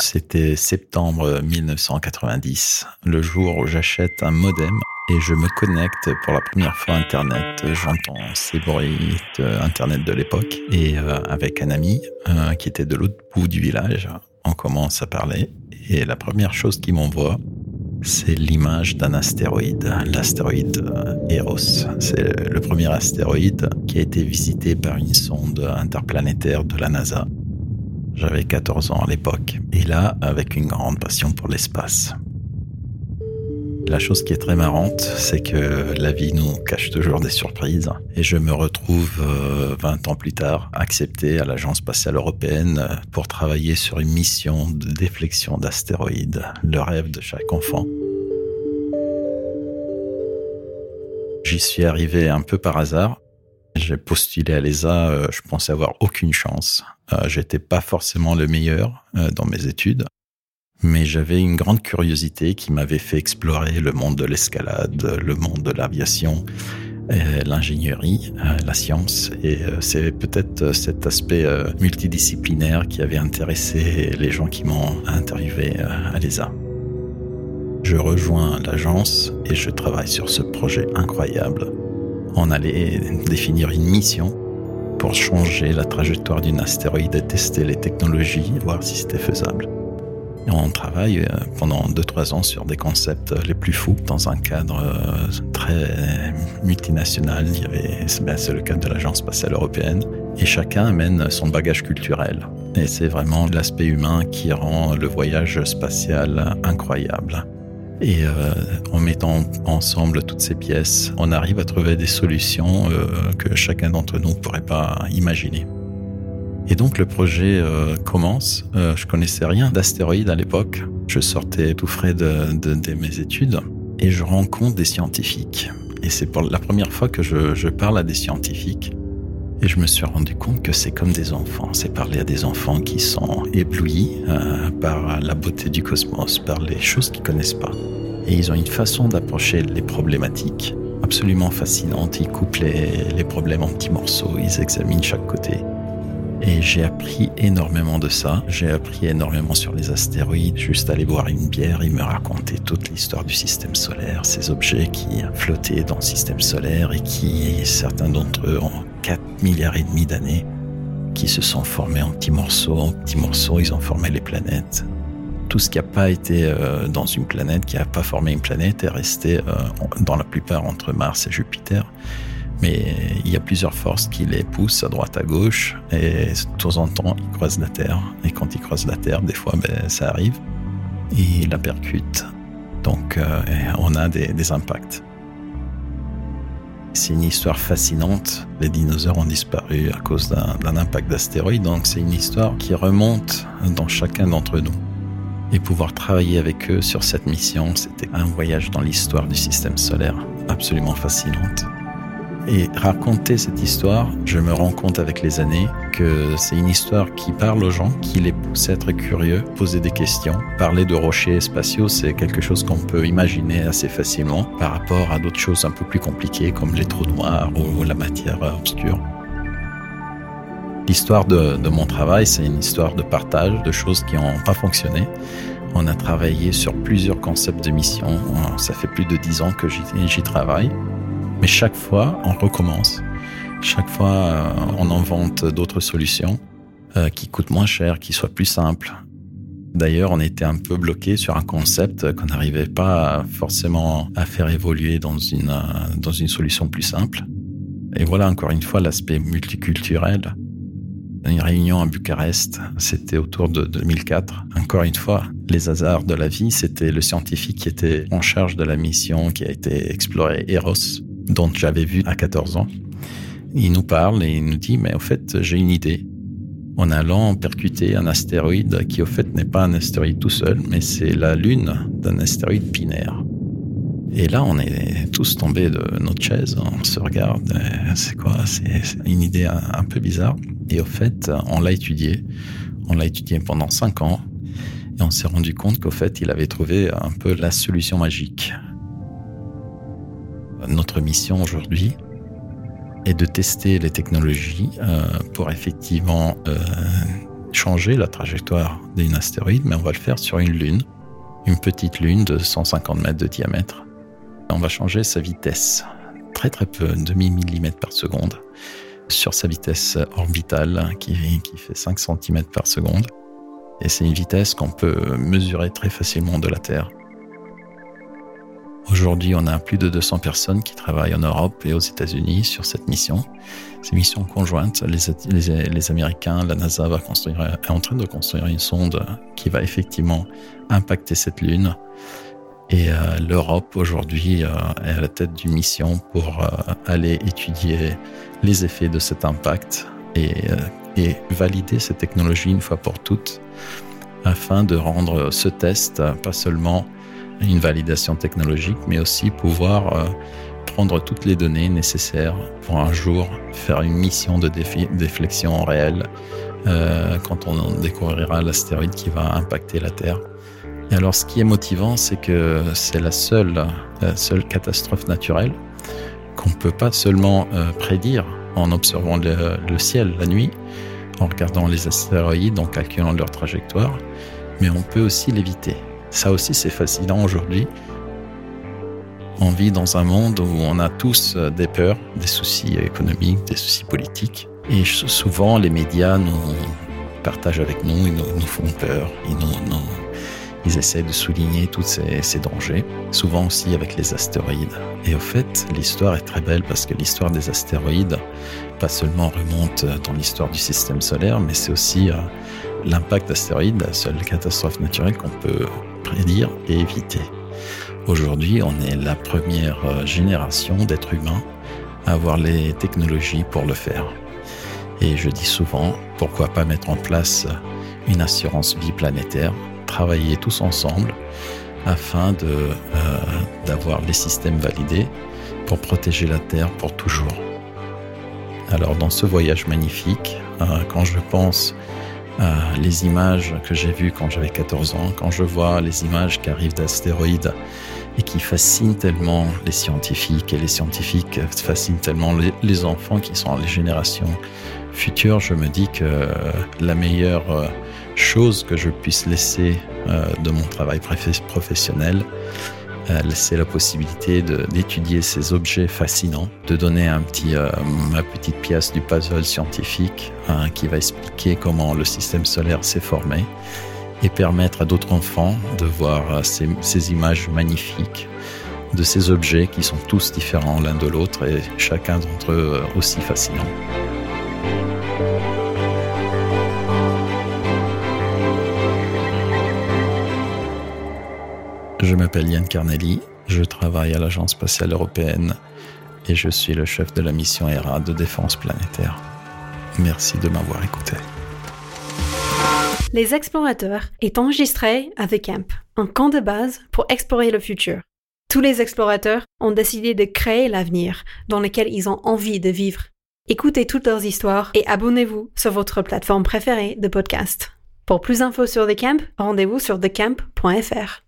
C'était septembre 1990, le jour où j'achète un modem et je me connecte pour la première fois à Internet. J'entends ces bruits Internet de l'époque et euh, avec un ami euh, qui était de l'autre bout du village, on commence à parler et la première chose qu'il m'envoie, c'est l'image d'un astéroïde, l'astéroïde euh, Eros. C'est le premier astéroïde qui a été visité par une sonde interplanétaire de la NASA. J'avais 14 ans à l'époque, et là, avec une grande passion pour l'espace. La chose qui est très marrante, c'est que la vie nous cache toujours des surprises. Et je me retrouve 20 euh, ans plus tard accepté à l'Agence spatiale européenne pour travailler sur une mission de déflexion d'astéroïdes, le rêve de chaque enfant. J'y suis arrivé un peu par hasard. J'ai postulé à l'ESA, euh, je pensais avoir aucune chance. Euh, j'étais pas forcément le meilleur dans mes études mais j'avais une grande curiosité qui m'avait fait explorer le monde de l'escalade, le monde de l'aviation, euh, l'ingénierie, euh, la science. Et euh, c'est peut-être cet aspect multidisciplinaire qui avait intéressé les gens qui m'ont interviewé à l'ESA. Je rejoins l'agence et je travaille sur ce projet incroyable. On allait définir une mission pour changer la trajectoire d'une astéroïde tester les technologies, voir si c'était faisable. On travaille euh, pendant 2-3 ans sur des concepts les plus fous dans un cadre euh, très multinational. Il y avait, ben, c'est le cadre de l'Agence spatiale européenne. Et chacun amène son bagage culturel. Et c'est vraiment l'aspect humain qui rend le voyage spatial incroyable. Et euh, en mettant ensemble toutes ces pièces, on arrive à trouver des solutions que chacun d'entre nous ne pourrait pas imaginer. Et donc le projet euh, commence. Euh, je connaissais rien d'astéroïdes à l'époque. Je sortais tout frais de, de, mes études et je rencontre des scientifiques. Et c'est pour la première fois que je, je, parle à des scientifiques. Et je me suis rendu compte que c'est comme des enfants. C'est parler à des enfants qui sont éblouis euh, par la beauté du cosmos, par les choses qu'ils connaissent pas. Et ils ont une façon d'approcher les problématiques absolument fascinante. Ils coupent les, problèmes en petits morceaux, ils examinent chaque côté. Et j'ai appris énormément de ça. J'ai appris énormément sur les astéroïdes. Juste aller boire une bière, il me racontait toute l'histoire du système solaire, ces objets qui flottaient dans le système solaire et qui, certains d'entre eux, ont 4 milliards et demi d'années, qui se sont formés en petits morceaux. En petits morceaux, ils ont formé les planètes. Tout ce qui n'a pas été euh, dans une planète, qui n'a pas formé une planète, est resté euh, dans la plupart entre Mars et Jupiter. Mais il y a plusieurs forces qui les poussent à droite, à gauche, et de temps en temps, ils croisent la Terre. Et quand ils croisent la Terre, des fois, ben, ça arrive, ils la percutent. Donc, euh, on a des impacts. C'est une histoire fascinante. Les dinosaures ont disparu à cause d'un impact d'astéroïde, donc c'est une histoire qui remonte dans chacun d'entre nous. Et pouvoir travailler avec eux sur cette mission, c'était un voyage dans l'histoire du système solaire absolument fascinante. Et raconter cette histoire, je me rends compte avec les années que c'est une histoire qui parle aux gens, qui les pousse à être curieux, poser des questions. Parler de rochers spatiaux, c'est quelque chose qu'on peut imaginer assez facilement par rapport à d'autres choses un peu plus compliquées comme les trous noirs ou la matière obscure. L'histoire de, de, mon travail, c'est une histoire de partage, de choses qui n'ont pas fonctionné. On a travaillé sur plusieurs concepts de mission. Ça fait plus de dix ans que j'y travaille. Mais chaque fois, on recommence. Chaque fois, euh, on invente d'autres solutions euh, qui coûtent moins cher, qui soient plus simples. D'ailleurs, on était un peu bloqué sur un concept qu'on n'arrivait pas forcément à faire évoluer dans une, euh, dans une solution plus simple. Et voilà encore une fois l'aspect multiculturel. Une réunion à Bucarest, c'était autour de 2004. Encore une fois, les hasards de la vie, c'était le scientifique qui était en charge de la mission qui a été explorée, Eros, dont j'avais vu à 14 ans. Il nous parle et il nous dit, mais au fait, j'ai une idée. En allant percuter un astéroïde qui au fait n'est pas un astéroïde tout seul, mais c'est la lune d'un astéroïde binaire. Et là, on est tous tombés de notre chaise, on se regarde, c'est quoi C'est une idée un, peu bizarre. Et au fait, on l'a étudié. On l'a étudié pendant cinq ans. Et on s'est rendu compte qu'au fait, il avait trouvé un peu la solution magique notre mission aujourd'hui est de tester les technologies euh, pour effectivement euh, changer la trajectoire d'une astéroïde, mais on va le faire sur une lune, une petite lune de 150 mètres de diamètre. On va changer sa vitesse, très très peu, demi-millimètre par seconde, sur sa vitesse orbitale qui, qui fait 5 cm par seconde. Et c'est une vitesse qu'on peut mesurer très facilement de la Terre. Aujourd'hui, on a plus de 200 personnes qui travaillent en Europe et aux États-Unis sur cette mission. C'est une mission conjointe. Les, Américains, la NASA est en train de construire une sonde qui va effectivement impacter cette lune. Et euh, l'Europe aujourd'hui euh, est à la tête d'une mission pour euh, aller étudier les effets de cet impact et, et valider cette technologie une fois pour toutes afin de rendre ce test pas seulement une validation technologique, mais aussi pouvoir euh, prendre toutes les données nécessaires pour un jour faire une mission de déflexion réelle euh, quand on découvrira l'astéroïde qui va impacter la Terre. Et alors, ce qui est motivant, c'est que c'est la seule, seule catastrophe naturelle qu'on ne peut pas seulement euh, prédire en observant le, ciel la nuit, en regardant les astéroïdes, en calculant leur trajectoire, mais on peut aussi l'éviter. Ça aussi, c'est fascinant aujourd'hui. On vit dans un monde où on a tous euh, des peurs, des soucis économiques, des soucis politiques. Et souvent, les médias nous partagent avec nous, ils nous, font peur, ils, nous, de souligner tous ces, ces, dangers, souvent aussi avec les astéroïdes. Et au fait, l'histoire est très belle parce que l'histoire des astéroïdes, pas seulement remonte dans l'histoire du système solaire, mais c'est aussi euh, l'impact d'astéroïdes, la seule catastrophe naturelle qu'on peut prédire et éviter. Aujourd'hui, on est la première euh, génération d'êtres humains à avoir les technologies pour le faire. Et je dis souvent, pourquoi pas mettre en place une assurance vie planétaire, travailler tous ensemble afin de, euh, d'avoir les systèmes validés pour protéger la Terre pour toujours. Alors dans ce voyage magnifique, euh, quand je pense euh, les images que j'ai vues quand j'avais 14 ans, quand je vois les images qui arrivent d'astéroïdes et qui fascinent tellement les scientifiques et les scientifiques fascinent tellement les, enfants qui sont les générations futures, je me dis que la meilleure euh, chose que je puisse laisser euh, de mon travail professionnel, c'est la possibilité d'étudier ces objets fascinants, de donner un petit, euh, ma petite pièce du puzzle scientifique hein, qui va expliquer comment le système solaire s'est formé et permettre à d'autres enfants de voir euh, ces, ces images magnifiques de ces objets qui sont tous différents l'un de l'autre et chacun d'entre eux euh, aussi fascinant. Je m'appelle Yann Carnelli, je travaille à l'Agence spatiale européenne et je suis le chef de la mission ERA de défense planétaire. Merci de m'avoir écouté. Les Explorateurs est enregistré avec AMP, un camp de base pour explorer le futur. Tous les explorateurs ont décidé de créer l'avenir dans lequel ils ont envie de vivre. Écoutez toutes leurs histoires et abonnez-vous sur votre plateforme préférée de podcast. Pour plus d'infos sur The Camp, rendez-vous sur thecamp.fr.